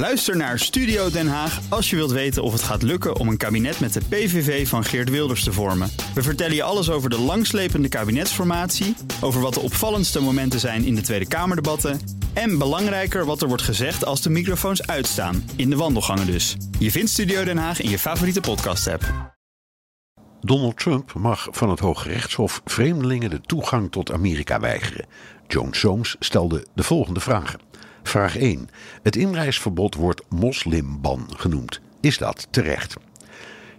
Luister naar Studio Den Haag als je wilt weten of het gaat lukken om een kabinet met de PVV van Geert Wilders te vormen. We vertellen je alles over de langslepende kabinetsformatie, over wat de opvallendste momenten zijn in de Tweede Kamerdebatten en belangrijker wat er wordt gezegd als de microfoons uitstaan, in de wandelgangen dus. Je vindt Studio Den Haag in je favoriete podcast-app. Donald Trump mag van het Hoge Rechtshof vreemdelingen de toegang tot Amerika weigeren. Joan Soames stelde de volgende vragen. Vraag 1. Het inreisverbod wordt moslimban genoemd. Is dat terecht?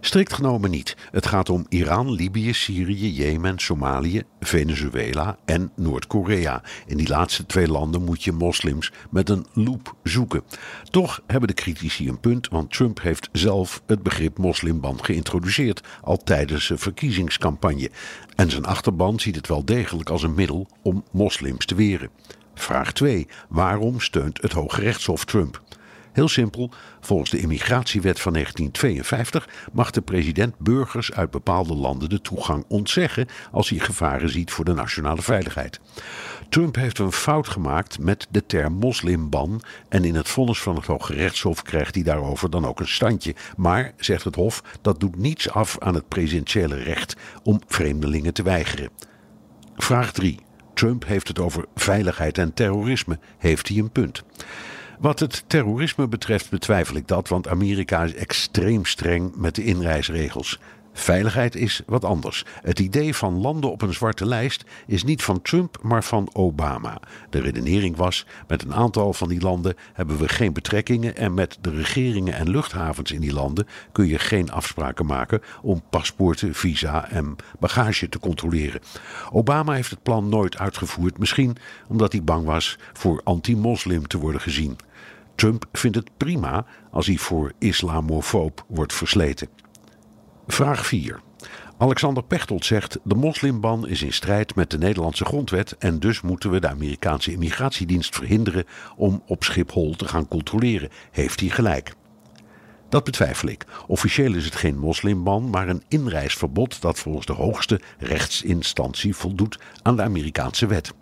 Strikt genomen niet. Het gaat om Iran, Libië, Syrië, Jemen, Somalië, Venezuela en Noord-Korea. In die laatste twee landen moet je moslims met een loep zoeken. Toch hebben de critici een punt, want Trump heeft zelf het begrip moslimban geïntroduceerd al tijdens zijn verkiezingscampagne. En zijn achterban ziet het wel degelijk als een middel om moslims te weren. Vraag 2. Waarom steunt het Hoge Rechtshof Trump? Heel simpel, volgens de immigratiewet van 1952 mag de president burgers uit bepaalde landen de toegang ontzeggen als hij gevaren ziet voor de nationale veiligheid. Trump heeft een fout gemaakt met de term moslimban en in het vonnis van het Hoge Rechtshof krijgt hij daarover dan ook een standje. Maar, zegt het Hof, dat doet niets af aan het presidentiële recht om vreemdelingen te weigeren. Vraag 3. Trump heeft het over veiligheid en terrorisme. Heeft hij een punt? Wat het terrorisme betreft betwijfel ik dat, want Amerika is extreem streng met de inreisregels. Veiligheid is wat anders. Het idee van landen op een zwarte lijst is niet van Trump, maar van Obama. De redenering was: met een aantal van die landen hebben we geen betrekkingen en met de regeringen en luchthavens in die landen kun je geen afspraken maken om paspoorten, visa en bagage te controleren. Obama heeft het plan nooit uitgevoerd, misschien omdat hij bang was voor anti-moslim te worden gezien. Trump vindt het prima als hij voor islamofoob wordt versleten. Vraag 4. Alexander Pechtold zegt: De moslimban is in strijd met de Nederlandse grondwet en dus moeten we de Amerikaanse immigratiedienst verhinderen om op Schiphol te gaan controleren. Heeft hij gelijk? Dat betwijfel ik. Officieel is het geen moslimban, maar een inreisverbod dat volgens de hoogste rechtsinstantie voldoet aan de Amerikaanse wet.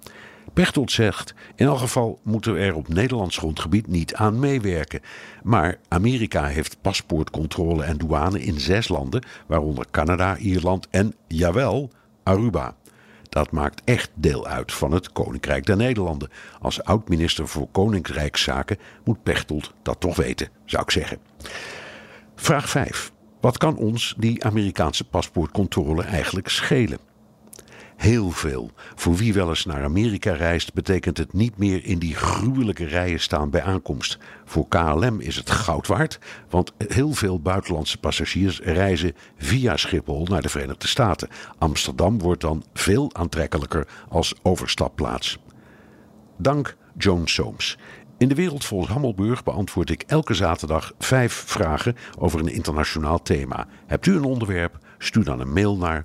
Pechtold zegt: in elk geval moeten we er op Nederlands grondgebied niet aan meewerken. Maar Amerika heeft paspoortcontrole en douane in zes landen, waaronder Canada, Ierland en, jawel, Aruba. Dat maakt echt deel uit van het Koninkrijk der Nederlanden. Als oud-minister voor Koninkrijkszaken moet Pechtold dat toch weten, zou ik zeggen. Vraag 5. Wat kan ons die Amerikaanse paspoortcontrole eigenlijk schelen? Heel veel. Voor wie wel eens naar Amerika reist, betekent het niet meer in die gruwelijke rijen staan bij aankomst. Voor KLM is het goud waard, want heel veel buitenlandse passagiers reizen via Schiphol naar de Verenigde Staten. Amsterdam wordt dan veel aantrekkelijker als overstapplaats. Dank Joan Soames. In de wereld volgens Hammelburg beantwoord ik elke zaterdag vijf vragen over een internationaal thema. Hebt u een onderwerp? Stuur dan een mail naar